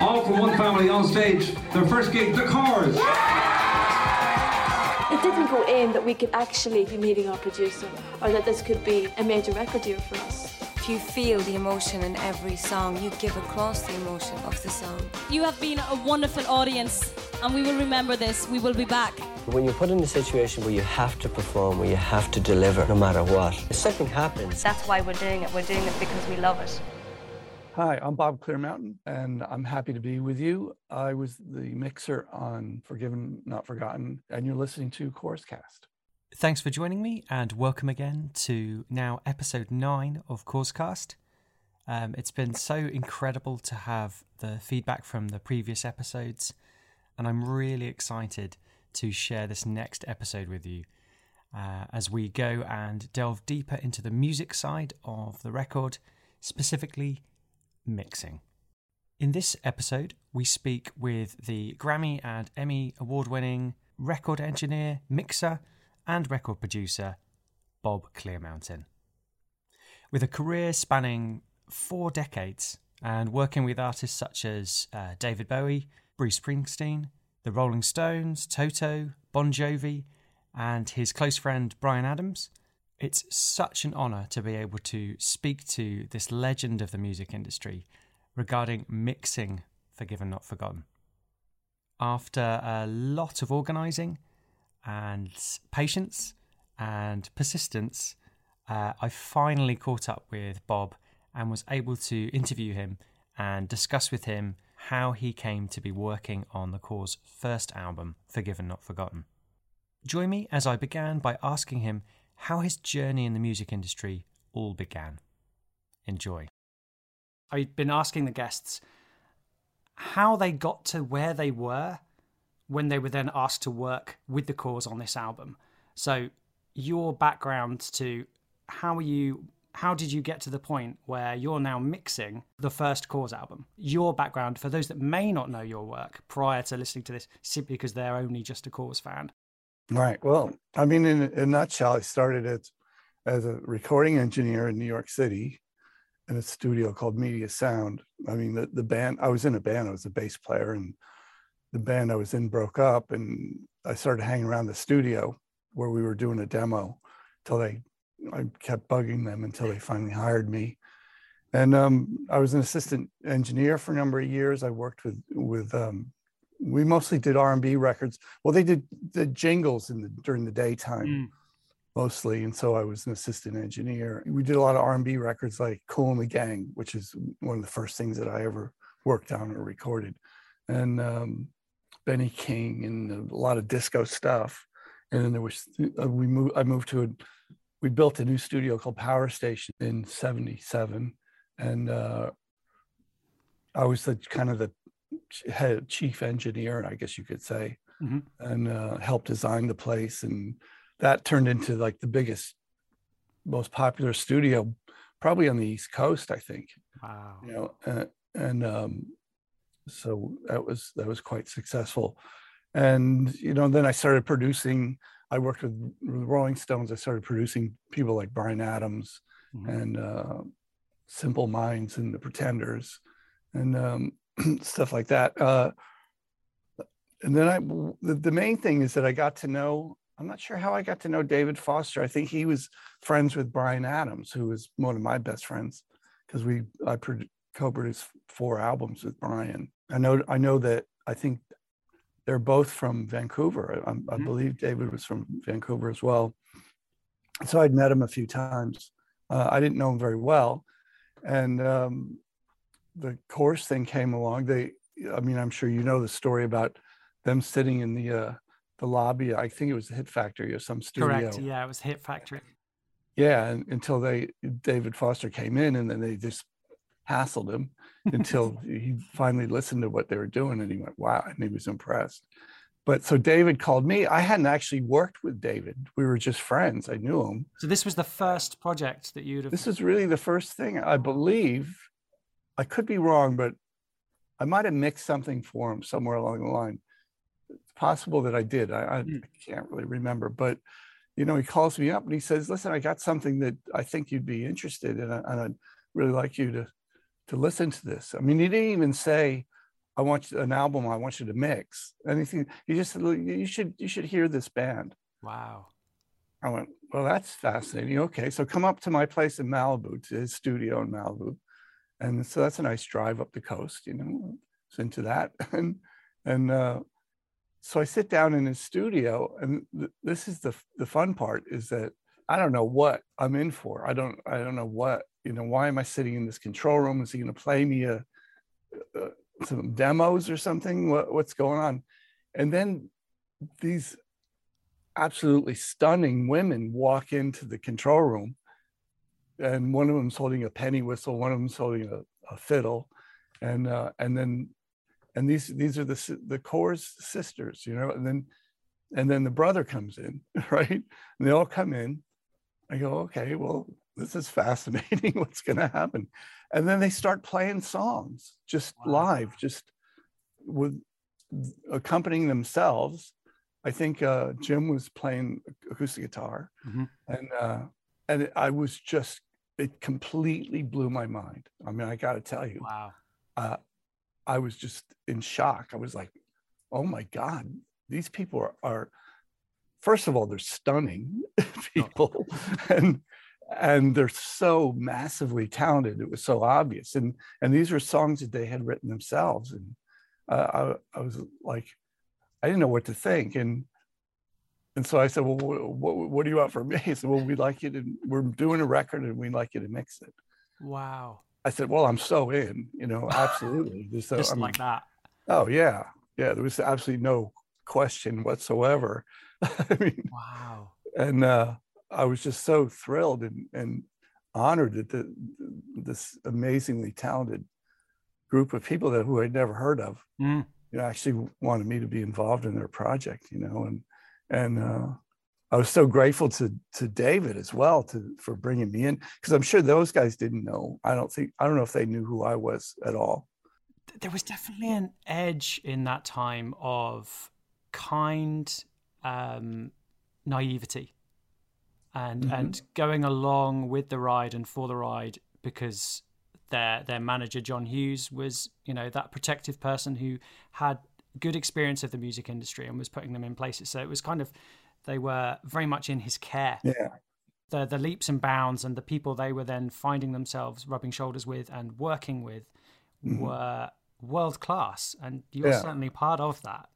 All from one family on stage, their first gig, The Corrs. It didn't go in that we could actually be meeting our producer or that this could be a major record deal for us. If you feel the emotion in every song, you give across the emotion of the song. You have been a wonderful audience, and we will remember this. We will be back. When you're put in a situation where you have to perform, where you have to deliver no matter what, if something happens. That's why we're doing it. We're doing it because we love it. Hi, I'm Bob Clearmountain, and I'm happy to be with you. I was the mixer on Forgiven, Not Forgotten, and you're listening to Cast. Thanks for joining me, and welcome again to now episode nine of Cast. Um, it's been so incredible to have the feedback from the previous episodes, and I'm really excited to share this next episode with you uh, as we go and delve deeper into the music side of the record, specifically mixing. In this episode, we speak with the Grammy and Emmy award winning record engineer, mixer, and record producer, Bob Clearmountain. With a career spanning four decades and working with artists such as uh, David Bowie, Bruce Springsteen, the Rolling Stones, Toto, Bon Jovi, and his close friend Bryan Adams, it's such an honour to be able to speak to this legend of the music industry regarding mixing Forgiven Not Forgotten. After a lot of organising and patience and persistence, uh, I finally caught up with Bob and was able to interview him and discuss with him how he came to be working on the Corrs' first album, Forgiven Not Forgotten. Join me as I began by asking him how his journey in the music industry all began. Enjoy. I've been asking the guests how they got to where they were when they were then asked to work with the Corrs on this album. So, your background to how are you how did you get to the point where you're now mixing the first Corrs album? Your background, for those that may not know your work prior to listening to this, simply because they're only just a Corrs fan. Right. Well, I mean, in, a nutshell, I started as, as a recording engineer in New York City in a studio called Media Sound. I mean, the, the band, I was in a band, I was a bass player, and the band I was in broke up, and I started hanging around the studio where we were doing a demo till they, I kept bugging them until they finally hired me. And um, I was an assistant engineer for a number of years. I worked with with um, we mostly did R&B records. Well, they did the jingles in the during the daytime mm. mostly, and so I was an assistant engineer. We did a lot of R&B records like Kool and the Gang, which is one of the first things that I ever worked on or recorded, and um, Benny King and a lot of disco stuff. And then there was uh, we moved. I moved to a we built a new studio called Power Station in '77, and uh, I was the kind of the head chief engineer, I guess you could say, mm-hmm. and uh, helped design the place. And that turned into like the biggest, most popular studio, probably on the East Coast, I think. Wow. You know, uh, and um, so that was that was quite successful. And you know, then I started producing. I worked with, Rolling Stones. I started producing people like Bryan Adams mm-hmm. and uh, Simple Minds and the Pretenders, and um, stuff like that. Uh, and then I, the, the main thing is that I got to know. I'm not sure how I got to know David Foster. I think he was friends with Bryan Adams, who was one of my best friends, because we I co-produced four albums with Bryan. I know I know that I think they're both from Vancouver. I, mm-hmm. I believe David was from Vancouver as well. So I'd met him a few times. Uh, I didn't know him very well, and um, the Corrs thing came along, they, I mean, I'm sure you know the story about them sitting in the uh, the lobby. I think it was the Hit Factory or some studio. Correct. Yeah, it was Hit Factory. Yeah, and, until they David Foster came in, and then they just hassled him until he finally listened to what they were doing, and he went, "Wow!" and he was impressed. But so David called me. I hadn't actually worked with David. We were just friends. I knew him. So this was the first project that you'd have. This is really the first thing I believe I could be wrong, but I might have mixed something for him somewhere along the line. It's possible that I did. I, I mm. can't really remember, but you know, he calls me up and he says, "Listen, I got something that I think you'd be interested in, and I'd really like you to to listen to this." I mean, he didn't even say, I want you- an album. I want you to mix anything. You just you should you should hear this band. Wow. I went, well, that's fascinating. Okay, so come up to my place in Malibu, to his studio in Malibu, and so that's a nice drive up the coast. You know, into that, and and uh, so I sit down in his studio, and th- this is the the fun part is that I don't know what I'm in for. I don't I don't know what you know. Why am I sitting in this control room? Is he going to play me a, uh some demos or something? What, what's going on? And then these absolutely stunning women walk into the control room, and one of them's holding a penny whistle, one of them's holding a, a fiddle, and uh, and then and these these are the the Corrs sisters, you know, and then and then the brother comes in, right? And they all come in. I go, okay, well, this is fascinating. What's going to happen? And then they start playing songs just live, just with accompanying themselves. I think uh, Jim was playing acoustic guitar, Mhm. and uh, and I was just it completely blew my mind. I mean, I got to tell you, Wow. uh, I was just in shock. I was like, oh my God, these people are, are first of all, they're stunning people and and they're so massively talented. It was so obvious. And and these were songs that they had written themselves. And uh, I, I was like, I didn't know what to think. And and so I said, well, what, what, do you want from me? He said, well, we'd like you to, we're doing a record and we'd like you to mix it. Wow. I said, well, I'm so in, you know, absolutely. Just, Just I mean, like that. Oh yeah, yeah. There was absolutely no question whatsoever. I mean, Wow. and uh, I was just so thrilled and, and honored that the, this amazingly talented group of people that who I'd never heard of, Mm. you know, actually wanted me to be involved in their project. You know, and and uh, I was so grateful to to David as well to for bringing me in because I'm sure those guys didn't know. I don't think I don't know if they knew who I was at all. there was definitely an edge in that time of kind um, naivety and Mhm. and going along with the ride and for the ride because their their manager John Hughes was you know that protective person who had good experience of the music industry and was putting them in places so it was kind of they were very much in his care Yeah. the the leaps and bounds and the people they were then finding themselves rubbing shoulders with and working with Mhm. were world class and you're Yeah. certainly part of that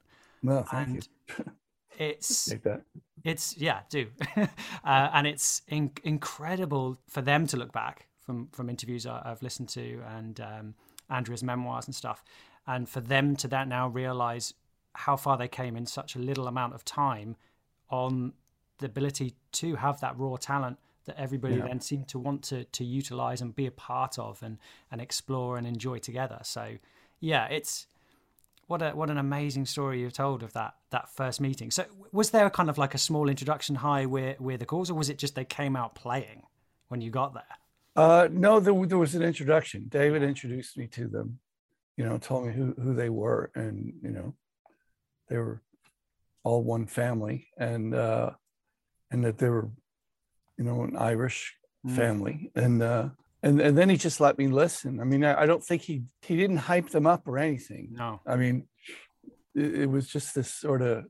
No, thank and you. it's it's yeah do uh, and it's in- incredible for them to look back from from interviews i've listened to and um, andrea's memoirs and stuff and for them to that now realize how far they came in such a little amount of time on the ability to have that raw talent that everybody Yeah. then seemed to want to to utilize and be a part of and and explore and enjoy together so yeah it's what a what an amazing story you've told of that that first meeting. So was there kind of like a small introduction high where where the Corrs, or was it just they came out playing when you got there? Uh, no, there, there was an introduction. David introduced me to them, you know, told me who, who they were. And, you know, they were all one family and, uh, and that they were, you know, an Irish Mm. family. And, uh, and, and then he just let me listen. I mean, I, I don't think he, he didn't hype them up or anything. No. I mean, it, it was just this sort of,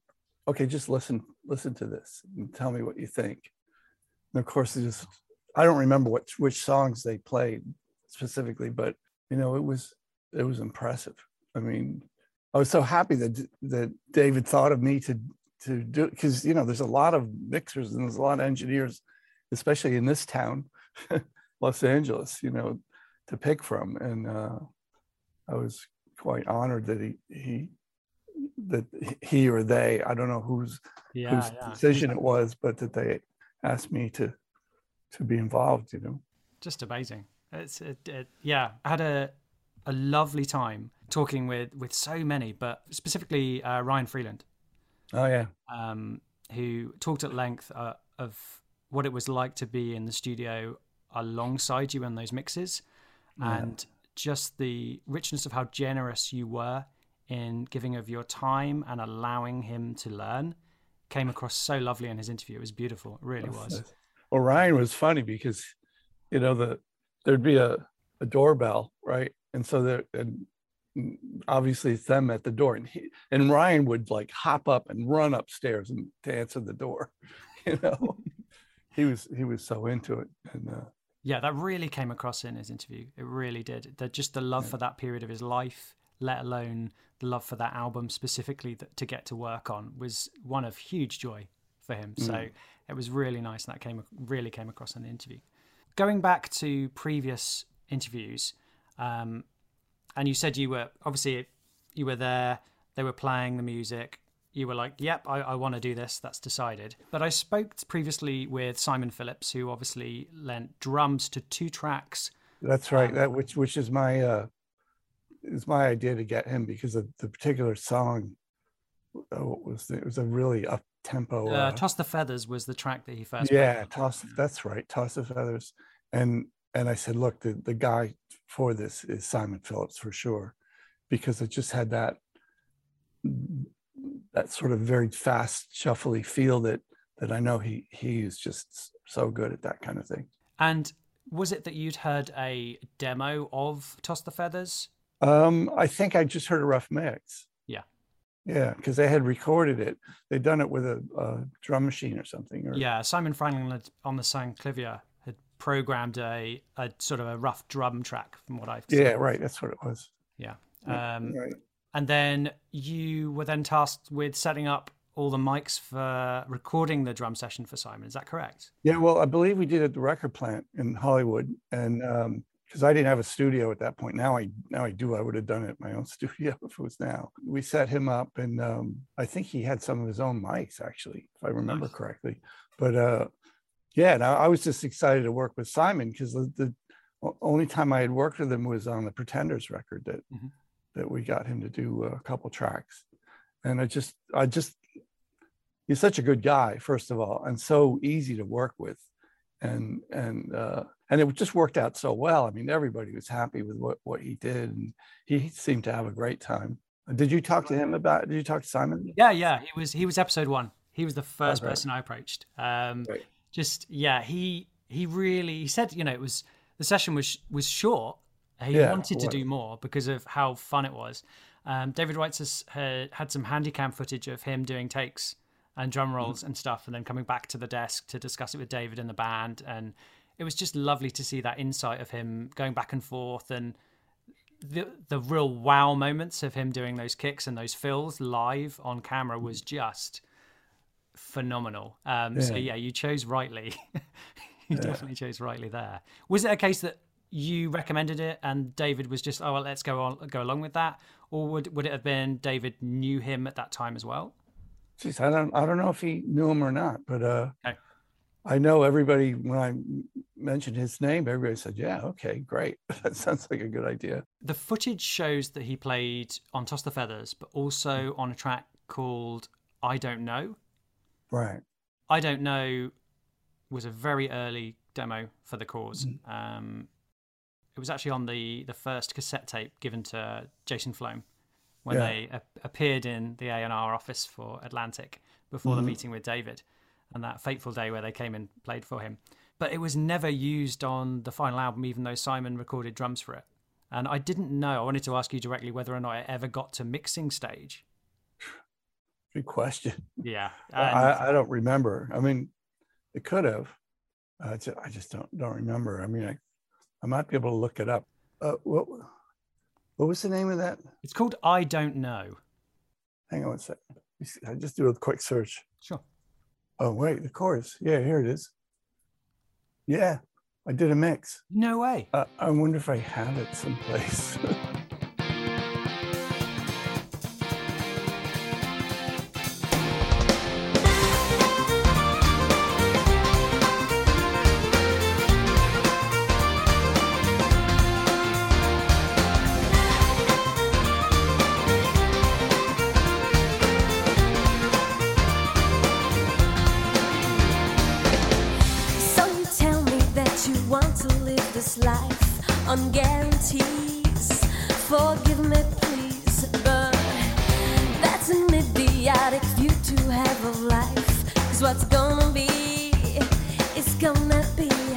okay, just listen, listen to this and tell me what you think. And of course, it just, I don't remember what which songs they played specifically, but you know, it was it was impressive. I mean, I was so happy that that David thought of me to to do because you know there's a lot of mixers and there's a lot of engineers, especially in this town, Los Angeles, you know, to pick from, and uh, I was quite honored that he he that he or they I don't know whose Yeah, whose yeah. decision it was, but that they asked me to to be involved. You know. Just amazing. It's it, it, yeah. I had a a lovely time talking with with so many, but specifically uh, Ryan Freeland. Oh yeah. um, who talked at length uh, of what it was like to be in the studio alongside you in those mixes Yeah. and just the richness of how generous you were in giving of your time and allowing him to learn came across so lovely in his interview. It was beautiful. It really was. Well, Ryan was funny because, you know, the there'd be a, a doorbell, right? And so there and mm, obviously it's them at the door, and he, and Ryan would like hop up and run upstairs and to answer the door. You know, he was he was so into it, and uh, Yeah, that really came across in his interview. It really did. The, just the love for that period of his life, let alone the love for that album specifically that, to get to work on, was one of huge joy for him. So it was really nice, and that came really came across in the interview. Going back to previous interviews, um, and you said you were obviously you were there. They were playing the music. You were like, "Yep, I, I want to do this. That's decided." But I spoke previously with Simon Phillips, who obviously lent drums to two tracks. that's right. That which which is my uh, is my idea to get him because of the particular song. uh, what was the, it was a really up tempo. Uh, Toss the Feathers was the track that he first. yeah on. toss that's right toss the feathers and and i said look the, the guy for this is simon phillips for sure. Because it just had that that sort of very fast shuffly feel that that i know he he is just so good at that kind of thing. And was it that you'd heard a demo of Toss the Feathers? um i think i just heard a rough mix. Yeah. yeah because they had recorded it. They'd done it with a, a drum machine or something or Yeah, Simon Franklin on the Synclavier had programmed a, a sort of a rough drum track from what I've seen. yeah right that's what it was Yeah. Um, right and then you were then tasked with setting up all the mics for recording the drum session for Simon. Is that correct? Yeah, well, I believe we did at the record plant in Hollywood, and because I didn't have a studio at that point, now I now I do. I would have done it at my own studio if it was now. We set him up, and um, I think he had some of his own mics actually, if I remember Nice. correctly. But uh, yeah, and I was just excited to work with Simon because the, the only time I had worked with him was on the Pretenders record that Mhm. that we got him to do a couple tracks, and I just I just he's such a good guy first of all and so easy to work with and and uh and it just worked out so well i mean everybody was happy with what what he did and he seemed to have a great time did you talk to him about did you talk to simon Yeah, yeah. He was he was episode one. He was the first right. person I approached. Um, Right. Just yeah, he he really he said you know it was the session was was short. He Yeah, wanted to do more because of how fun it was. Um, David Wrights has had, had some handycam footage of him doing takes and drum mm. rolls and stuff, and then coming back to the desk to discuss it with David and the band. And it was just lovely to see that insight of him going back and forth and the the real wow moments of him doing those kicks and those fills live on camera was mm. just phenomenal. Um, So Yeah. yeah, you chose rightly. you definitely chose rightly there. Was it a case that you recommended it and David was just oh well let's go on go along with that, or would would it have been David knew him at that time as well? Jeez, i don't i don't know if he knew him or not but uh Okay. i know everybody when I mentioned his name everybody said yeah okay great that sounds like a good idea The footage shows that he played on Toss the Feathers, but also on a track called I Don't Know. Right I don't know was a very early demo for the Corrs. Um, it was actually on the the first cassette tape given to Jason Flom when Yeah. they a- appeared in the A and R office for Atlantic before the meeting with David, and that fateful day where they came and played for him. But it was never used on the final album, even though Simon recorded drums for it. And I didn't know. I wanted to ask you directly whether or not it ever got to mixing stage. Good question Yeah, I, I don't remember. I mean, it could have. Uh, I just don't don't remember. I mean, I, I might be able to look it up. Uh, what what was the name of that? it's called I Don't Know. Hang on one second. Let me see. I just do a quick search. Sure. Oh wait, the chorus. Yeah, here it is. Yeah, I did a mix. No way. Uh, I wonder if I have it someplace. on guarantees. Forgive me, please, but that's an idiotic view to have of life. Cause what's gonna be is gonna be.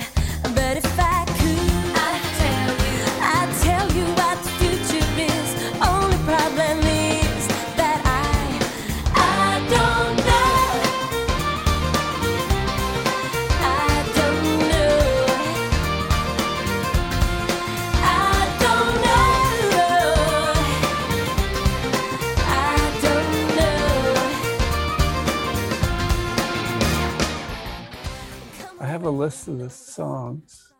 List of the songs.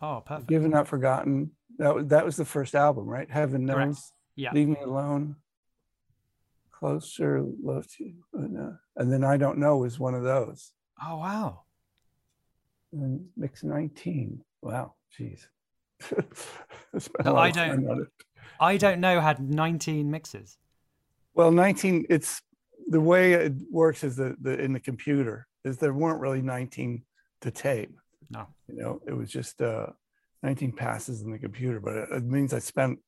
Oh, perfect. Given Not Forgotten. That was that was the first album, right? Heaven knows. Correct. Yeah. Leave Me Alone. Closer, Love to You. And, uh, and then I Don't Know is one of those. Oh wow. And mix 19. Wow. Jeez. I No, I don't- on. I don't know had 19 mixes. Well, 19, it's the way it works is the, the in the computer is there weren't really 19 to tape. No. You know, it was just uh 19 passes in the computer, but it, it means I spent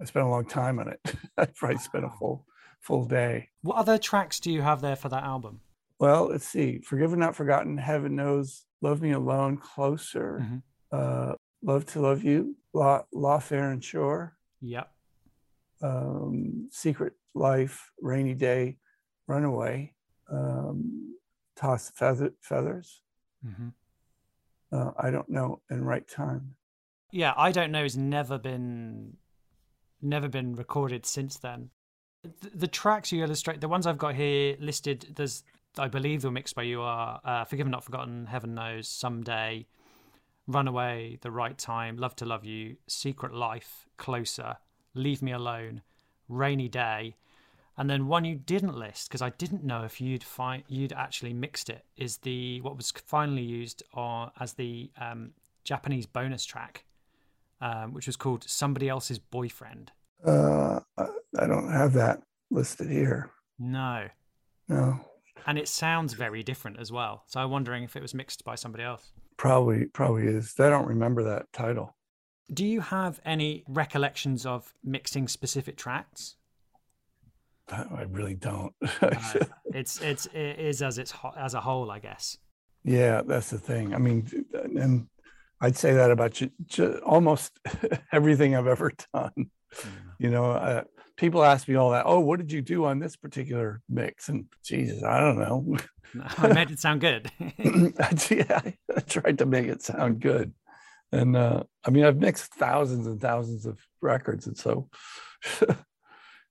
I spent a long time on it. I probably spent a full full day. What other tracks do you have there for that album? Well, let's see. Forgiven, not forgotten. Heaven knows. Love me alone. Closer. Mhm. Uh, love to love you. Law, law fair and shore. Yep. um, Secret Life, Rainy Day, Runaway, um, Toss feather, Feathers, hmm uh, I don't know, and Right Time. Yeah, I don't know has never been never been recorded since then. The, the tracks you illustrate, the ones I've got here listed, there's I believe they were mixed by you are uh, Forgiven Not Forgotten, Heaven Knows, Someday, Runaway, The Right Time, Love to Love You, Secret Life, Closer, Leave Me Alone, Rainy Day, and then one you didn't list because I didn't know if you'd find you'd actually mixed it is the what was finally used on as the um, Japanese bonus track, um, which was called Somebody Else's Boyfriend. Uh, I I don't have that listed here. No, No, and it sounds very different as well. So I'm wondering if it was mixed by somebody else. probably probably is. I don't remember that title. Do you have any recollections of mixing specific tracks? I really don't. Uh, it's it's it is as it's as a whole, I guess. yeah, that's the thing. I mean, and I'd say that about ju- almost everything I've ever done. You know, uh, people ask me all that. Oh, what did you do on this particular mix? And Jesus, I don't know. I made it sound good. yeah, I tried to make it sound good. And uh, I mean, I've mixed thousands and thousands of records, and so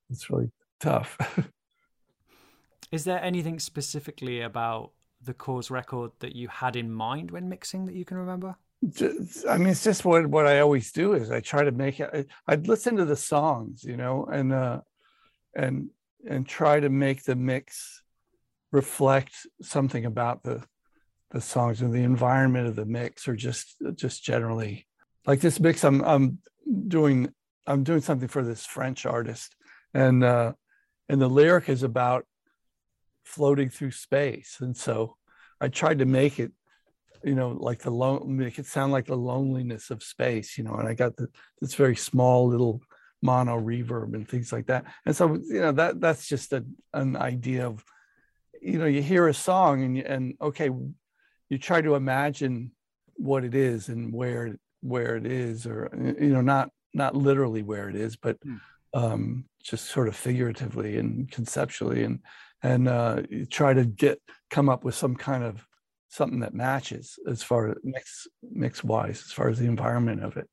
it's really tough. Is there anything specifically about the Corrs record that you had in mind when mixing that you can remember? I mean, it's just what what I always do is I try to make it. I- I'd listen to the songs, you know, and uh, and and try to make the mix reflect something about the the songs and the environment of the mix, or just just generally like this mix. I'm I'm doing I'm doing something for this French artist, and uh, and the lyric is about floating through space, and so I tried to make it you know, like the lone, make it sound like the loneliness of space, you know, and I got the, this very small little mono reverb and things like that. And so, you know, that that's just a, an idea of, you know, you hear a song and and okay, you try to imagine what it is and where where it is, or you know, not not literally where it is, but hmm. Um, just sort of figuratively and conceptually, and and uh, try to get come up with some kind of something that matches as far as mix mix wise as far as the environment of it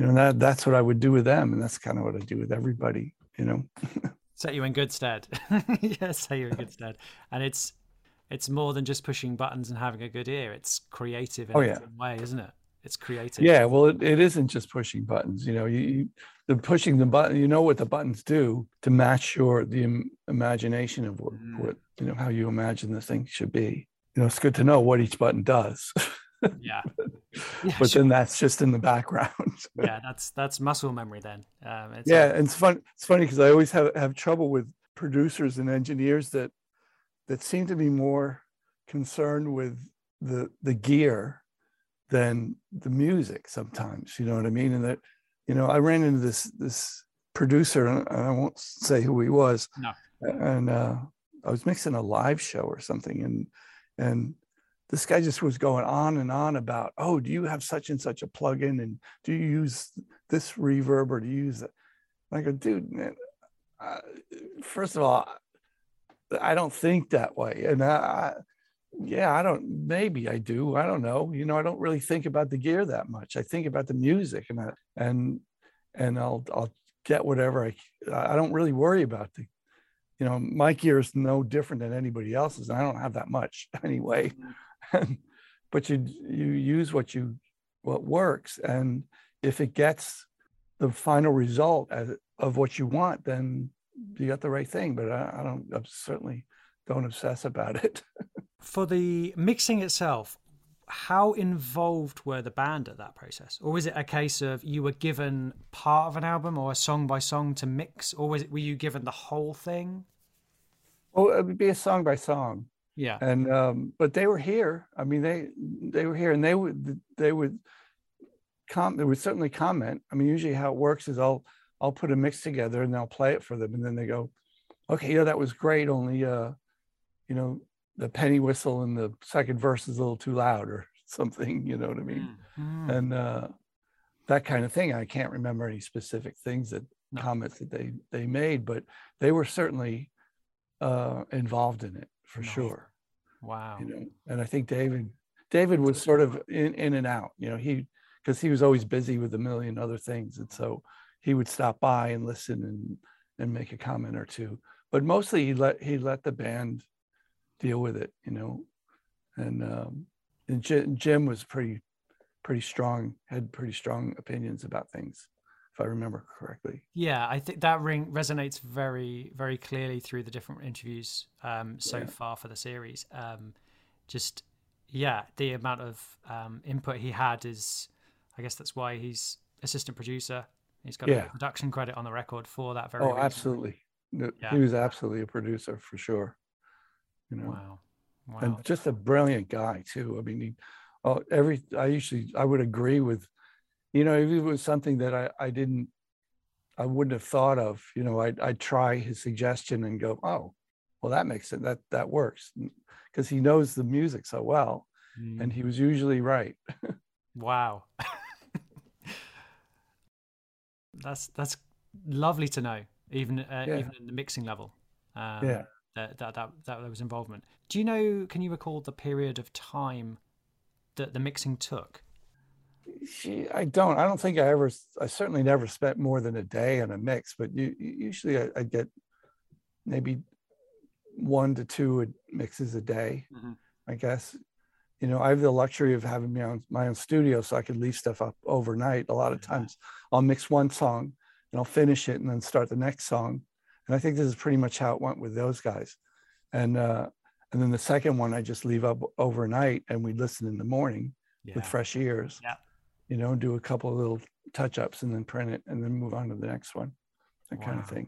you know that that's what i would do with them and that's kind of what i do with everybody you know Set you in good stead. yeah, set you in good stead. And it's it's more than just pushing buttons and having a good ear. It's creative in Oh, yeah. way, isn't it? It's creative. yeah well it, it isn't just pushing buttons you know you, you the pushing the button you know what the buttons do to match your the im- imagination of what, what you know how you imagine the thing should be you know it's good to know what each button does Yeah. Yeah, but sure. then that's just in the background yeah, that's that's muscle memory then. Um, it's yeah like- and it's fun it's funny because i always have, have trouble with producers and engineers that that seem to be more concerned with the the gear than the music sometimes you know what i mean? And that you know i ran into this this producer and i won't say who he was No. and uh i was mixing a live show or something and and this guy just was going on and on about oh do you have such and such a plugin and do you use this reverb or do you use that? And i go dude man first of all i don't think that way. And I, I yeah i don't maybe i do i don't know you know i don't really think about the gear that much i think about the music and I, and and i'll i'll get whatever i i don't really worry about the you know my gear is no different than anybody else's and i don't have that much anyway mm-hmm. and, but you you use what you what works, and if it gets the final result as, of what you want, then you got the right thing. But I, I don't I certainly don't obsess about it. For the mixing itself, how involved were the band at that process? Or was it a case of you were given part of an album or a song by song to mix? Or was it were you given the whole thing? Well it would be a song by song. Yeah. And um but they were here. I mean they they were here and they would they would com they would certainly comment. I mean usually how it works is i'll i'll put a mix together and they'll play it for them and then they go okay yeah that was great. Only uh you know the penny whistle in the second verse is a little too loud or something you know what i mean Mm. and uh that kind of thing i can't remember any specific things that No. comments that they they made but they were certainly uh involved in it for Nice. sure wow you know and i think david david was sort of in, in and out you know he because he was always busy with a million other things and so he would stop by and listen and and make a comment or two but mostly he let he let the band deal with it you know and um and jim, was pretty pretty strong had pretty strong opinions about things if i remember correctly yeah i think that ring resonates very very clearly through the different interviews um so Yeah. far for the series um just yeah the amount of um input he had is i guess that's why he's assistant producer he's got Yeah. a production credit on the record for that very oh reason. absolutely No, Yeah. he was absolutely a producer for sure you know wow wow and just a brilliant guy too. I mean, he, oh, every I usually I would agree with, you know, if it was something that I I didn't, I wouldn't have thought of. You know, I'd I'd try his suggestion and go, oh, well that makes it that that works because he knows the music so well, Mm. and he was usually right. Wow. that's that's lovely to know, even uh, Yeah. even in the mixing level. Um, Yeah. That, that that that there was involvement. Do you know? Can you recall the period of time that the mixing took? She, I don't. I don't think I ever. I certainly never spent more than a day on a mix, but you, usually I, I get maybe one to two mixes a day. Mhm. I guess. You know, I have the luxury of having my own my own studio, so I could leave stuff up overnight. A lot of times, I'll mix one song and I'll finish it and then start the next song. And I think this is pretty much how it went with those guys. And uh, and then the second one I just leave up overnight and we listen in the morning Yeah. with fresh ears Yeah. you know, do a couple of little touch ups and then print it and then move on to the next one, that kind of thing.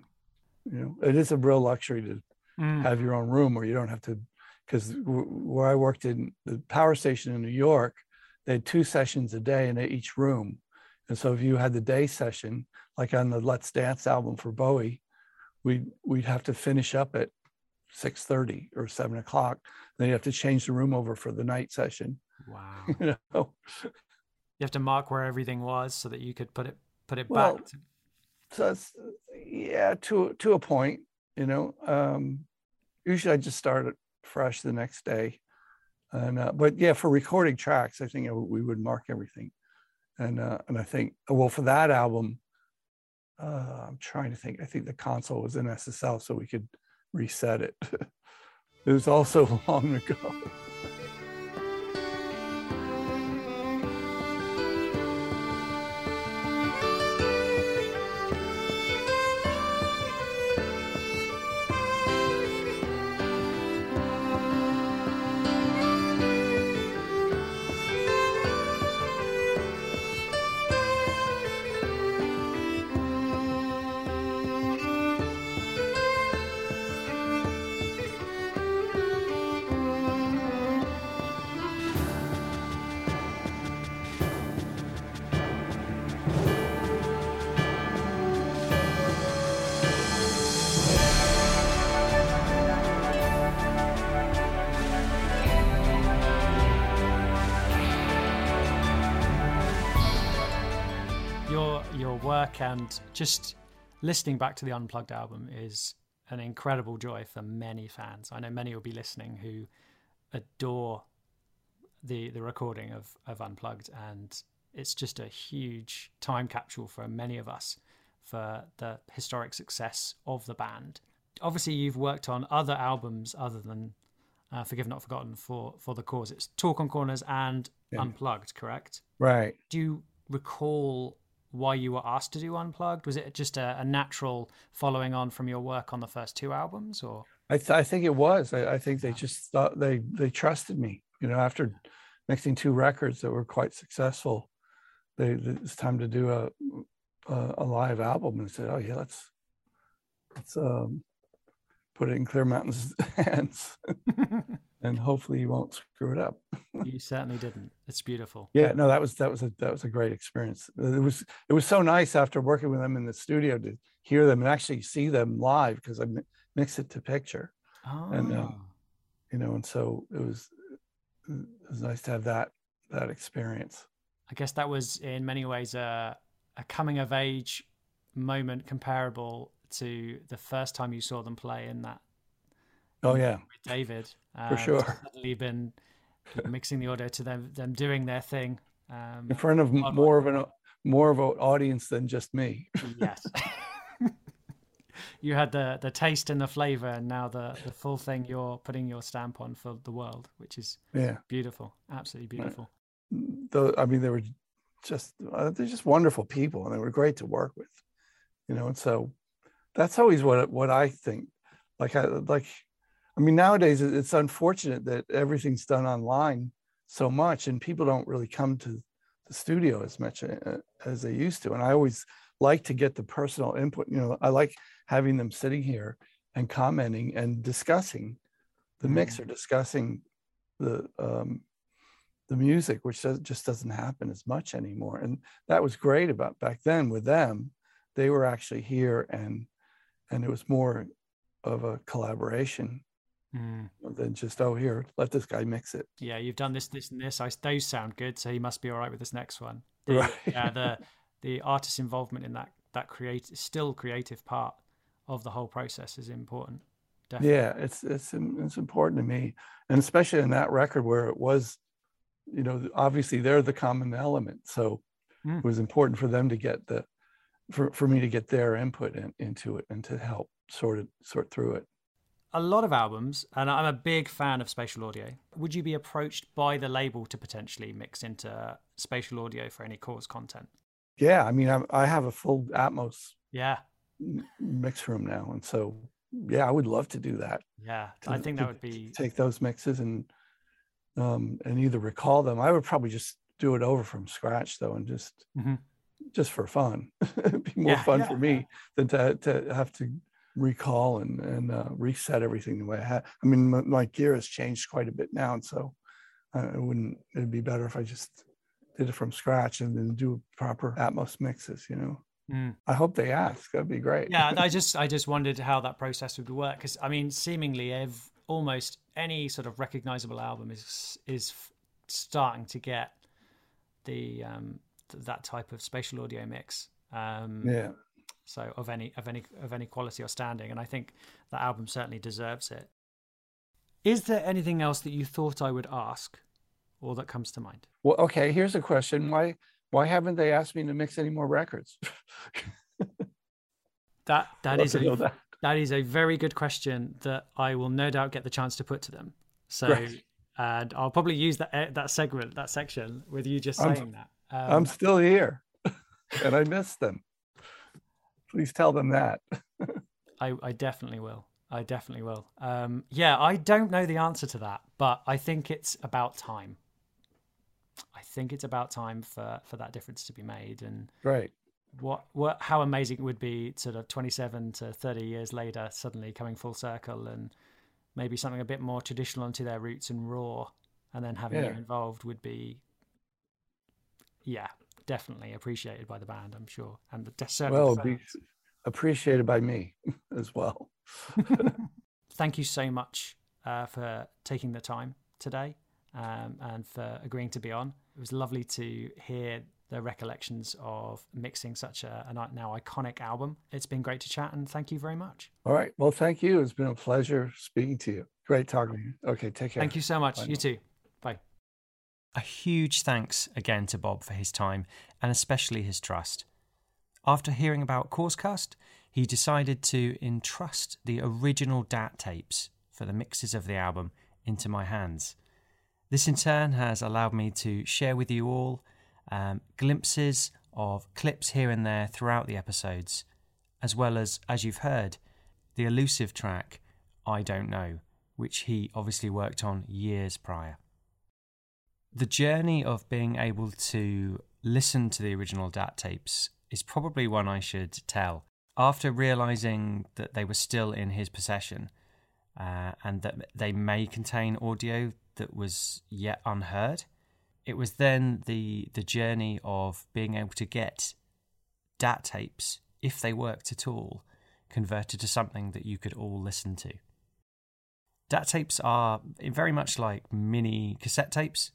You know, it is a real luxury to Mm. have your own room where you don't have to, because where I worked in the power station in New York, they had two sessions a day in each room. And so if you had the day session, like on the Let's Dance album for Bowie, we'd, we'd have to finish up at 6.30 or 7 o'clock. Then you have to change the room over for the night session. Wow. You know, You have to mark where everything was so that you could put it put it Well, back. To, so it's yeah to to a point you know um usually i just start it fresh the next day and uh, but yeah for recording tracks i think we would mark everything and uh and i think well for that album uh i'm trying to think. I think the console was in ssl so we could reset it. It was also long ago your work and just listening back to the unplugged album is an incredible joy for many fans. I know many will be listening who adore the the recording of of unplugged and it's just a huge time capsule for many of us for the historic success of the band. Obviously you've worked on other albums other than uh, Forgive Not Forgotten for for the Corrs. It's Talk on Corners and Yeah. Unplugged, correct? Right. Do you recall why you were asked to do Unplugged? Was it just a, a natural following on from your work on the first two albums, or I, th- I think it was. I, I think they just thought they they trusted me. You know, after mixing two records that were quite successful, they it's time to do a a, a live album, and said, "Oh yeah, let's let's um, put it in Clearmountain's hands, and hopefully you won't screw it up." you certainly didn't? It's beautiful. Yeah, no, that was that was a that was a great experience. It was it was so nice after working with them in the studio to hear them and actually see them live because I mi- mixed it to picture and Ah. um, you know and so it was it was nice to have that that experience I guess that was in many ways a, a coming of age moment comparable to the first time you saw them play in that oh yeah with David. Uh, For sure. Suddenly been mixing the audio to them them doing their thing. Um, in front of more of an more of an audience than just me yes. you had the the taste and the flavor, and now the the full thing you're putting your stamp on for the world, which is yeah beautiful, absolutely beautiful. though i mean they were just uh, they're just wonderful people and they were great to work with you know and so that's always what what i think like i like i mean nowadays it's unfortunate that everything's done online so much and people don't really come to the studio as much uh, as they used to and i always like to get the personal input you know i like having them sitting here and commenting and discussing the mix or discussing the um the music, which does, just doesn't happen as much anymore. And that was great about back then with them. They were actually here and and it was more of a collaboration Mm. than just, oh here, let this guy mix it. Yeah, you've done this, this, and this. I, those sound good, so he must be all right with this next one. The, Right. Yeah, the the artist's involvement in that that create still creative part of the whole process is important. Definitely. Yeah, it's it's it's important to me. And especially in that record where it was, you know, obviously they're the common element. So Mm. it was important for them to get the for, for me to get their input in, into it and to help sort it sort through it. a lot of albums, and I'm a big fan of spatial audio. Would you be approached by the label to potentially mix into spatial audio for any Corrs content? Yeah, I mean, I, I have a full Atmos Yeah, mix room now, and so yeah, I would love to do that. yeah. to- I think that would be take those mixes and um, and either recall them. I would probably just do it over from scratch though, and just Mhm. Just for fun. It'd be more Yeah, fun yeah, for me than to to have to recall and and uh, reset everything the way I had. I mean, my, my gear has changed quite a bit now, and so uh, it wouldn't. It'd be better if I just did it from scratch and then do proper Atmos mixes. You know. Mm. I hope they ask. That'd be great. yeah i just i just wondered how that process would work because i mean seemingly ev- almost any sort of recognizable album is is starting to get the um that type of spatial audio mix um yeah. so of any of any of any quality or standing and i think that album certainly deserves it is there anything else that you thought i would ask or that comes to mind Well, okay. Here's a question: Why why haven't they asked me to mix any more records? that that is a that. That is a very good question that I will no doubt get the chance to put to them. So, Great. and I'll probably use that eh, that segment, that section, with you just I'm- saying that. Um, I'm still here, and I miss them. Please tell them that. I, I definitely will. I definitely will. Um, yeah, I don't know the answer to that, but I think it's about time. I think it's about time for for that difference to be made, and Right. what what how amazing it would be sort of 27 to 30 years later suddenly coming full circle and maybe something a bit more traditional onto their roots and raw and then having you Yeah. involved would be yeah definitely appreciated by the band i'm sure and the, certainly Well, the be appreciated by me as well. thank you so much uh, for taking the time today um, and for agreeing to be on. It was lovely to hear the recollections of mixing such a, a now iconic album. It's been great to chat and thank you very much. All right. Well, thank you. It's been a pleasure speaking to you. Great talking to you. Okay. Take care. Thank you so much. Bye you now. too. A huge thanks again to Bob for his time and especially his trust. After hearing about Corrscast, he decided to entrust the original DAT tapes for the mixes of the album into my hands. This in turn has allowed me to share with you all um, glimpses of clips here and there throughout the episodes, as well as, as you've heard, the elusive track I Don't Know, which he obviously worked on years prior. The journey of being able to listen to the original DAT tapes is probably one I should tell. After realizing that they were still in his possession uh, and that they may contain audio that was yet unheard, it was then the the journey of being able to get DAT tapes, if they worked at all, converted to something that you could all listen to. DAT tapes are very much like mini cassette tapes.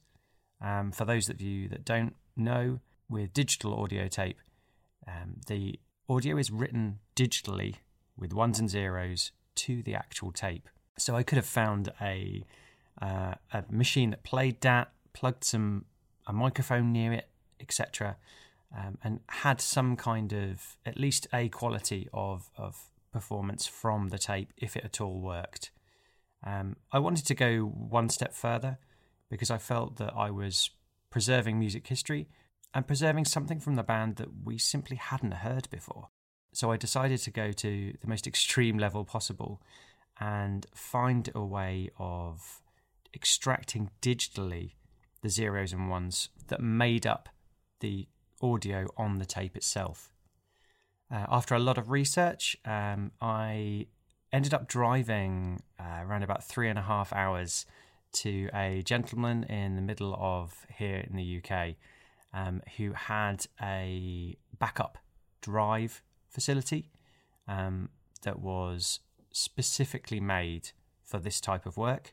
Um, for those of you that don't know, with digital audio tape, um, the audio is written digitally with ones and zeros to the actual tape. So I could have found a uh, a machine that played that, plugged some a microphone near it, etc., um, and had some kind of at least a quality of of performance from the tape if it at all worked. Um, I wanted to go one step further because I felt that I was preserving music history and preserving something from the band that we simply hadn't heard before. So I decided to go to the most extreme level possible and find a way of extracting digitally the zeros and ones that made up the audio on the tape itself. Uh, after a lot of research, um, I ended up driving uh, around about three and a half hours to a gentleman in the middle of here in the UK um, who had a backup drive facility um, that was specifically made for this type of work.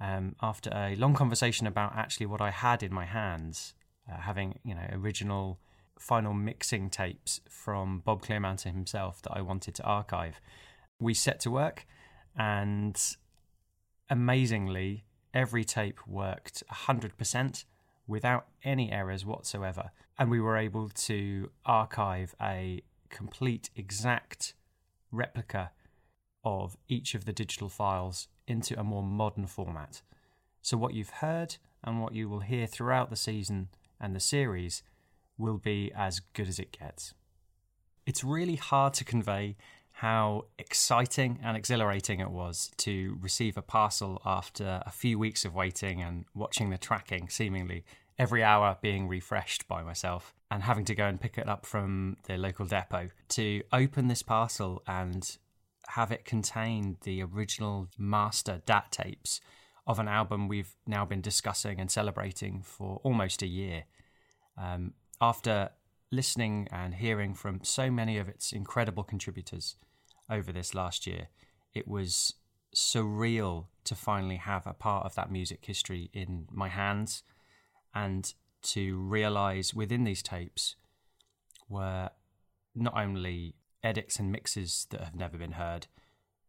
Um, after a long conversation about actually what I had in my hands, uh, having you know original final mixing tapes from Bob Clearmountain himself that I wanted to archive, we set to work, and amazingly, every tape worked 100% without any errors whatsoever. And we were able to archive a complete, exact replica of each of the digital files into a more modern format. So, what you've heard and what you will hear throughout the season and the series will be as good as it gets. It's really hard to convey how exciting and exhilarating it was to receive a parcel after a few weeks of waiting and watching the tracking seemingly every hour being refreshed by myself and having to go and pick it up from the local depot to open this parcel and have it contain the original master DAT tapes of an album we've now been discussing and celebrating for almost a year. Um, after listening and hearing from so many of its incredible contributors, over this last year. It was surreal to finally have a part of that music history in my hands and to realize within these tapes were not only edits and mixes that have never been heard,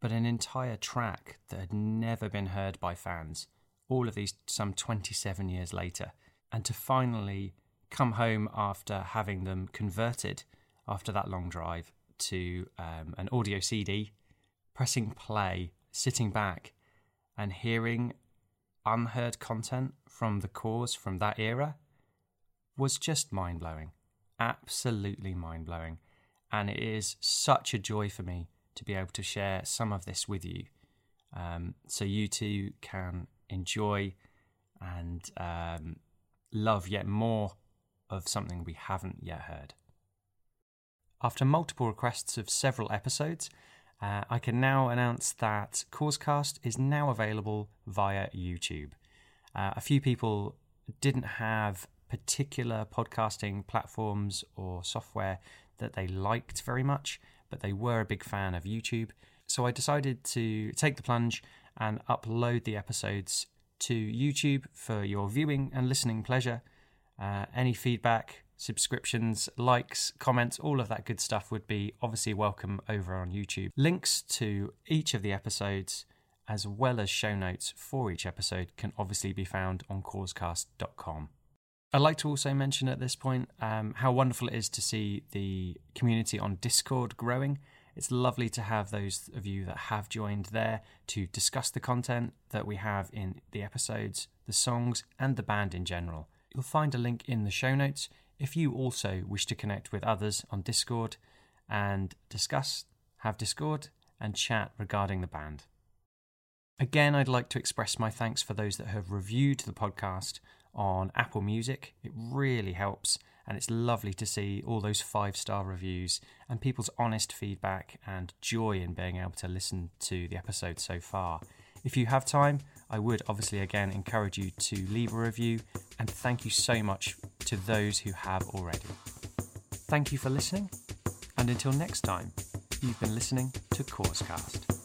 but an entire track that had never been heard by fans, all of these some 27 years later. And to finally come home after having them converted after that long drive to um, an audio CD, pressing play, sitting back, and hearing unheard content from the Corrs from that era was just mind blowing. Absolutely mind blowing. And it is such a joy for me to be able to share some of this with you um, so you too can enjoy and um, love yet more of something we haven't yet heard. After multiple requests of several episodes, uh, I can now announce that Corrscast is now available via YouTube. Uh, a few people didn't have particular podcasting platforms or software that they liked very much, but they were a big fan of YouTube. So I decided to take the plunge and upload the episodes to YouTube for your viewing and listening pleasure. Uh, any feedback, subscriptions, likes, comments, all of that good stuff would be obviously welcome over on YouTube. Links to each of the episodes, as well as show notes for each episode, can obviously be found on corrscast.com. I'd like to also mention at this point um, how wonderful it is to see the community on Discord growing. It's lovely to have those of you that have joined there to discuss the content that we have in the episodes, the songs, and the band in general. You'll find a link in the show notes if you also wish to connect with others on Discord and discuss, have Discord, and chat regarding the band. Again, I'd like to express my thanks for those that have reviewed the podcast on Apple Music. It really helps, and it's lovely to see all those five star reviews and people's honest feedback and joy in being able to listen to the episode so far. If you have time, I would obviously again encourage you to leave a review, and thank you so much to those who have already. Thank you for listening, and until next time, you've been listening to Corrscast.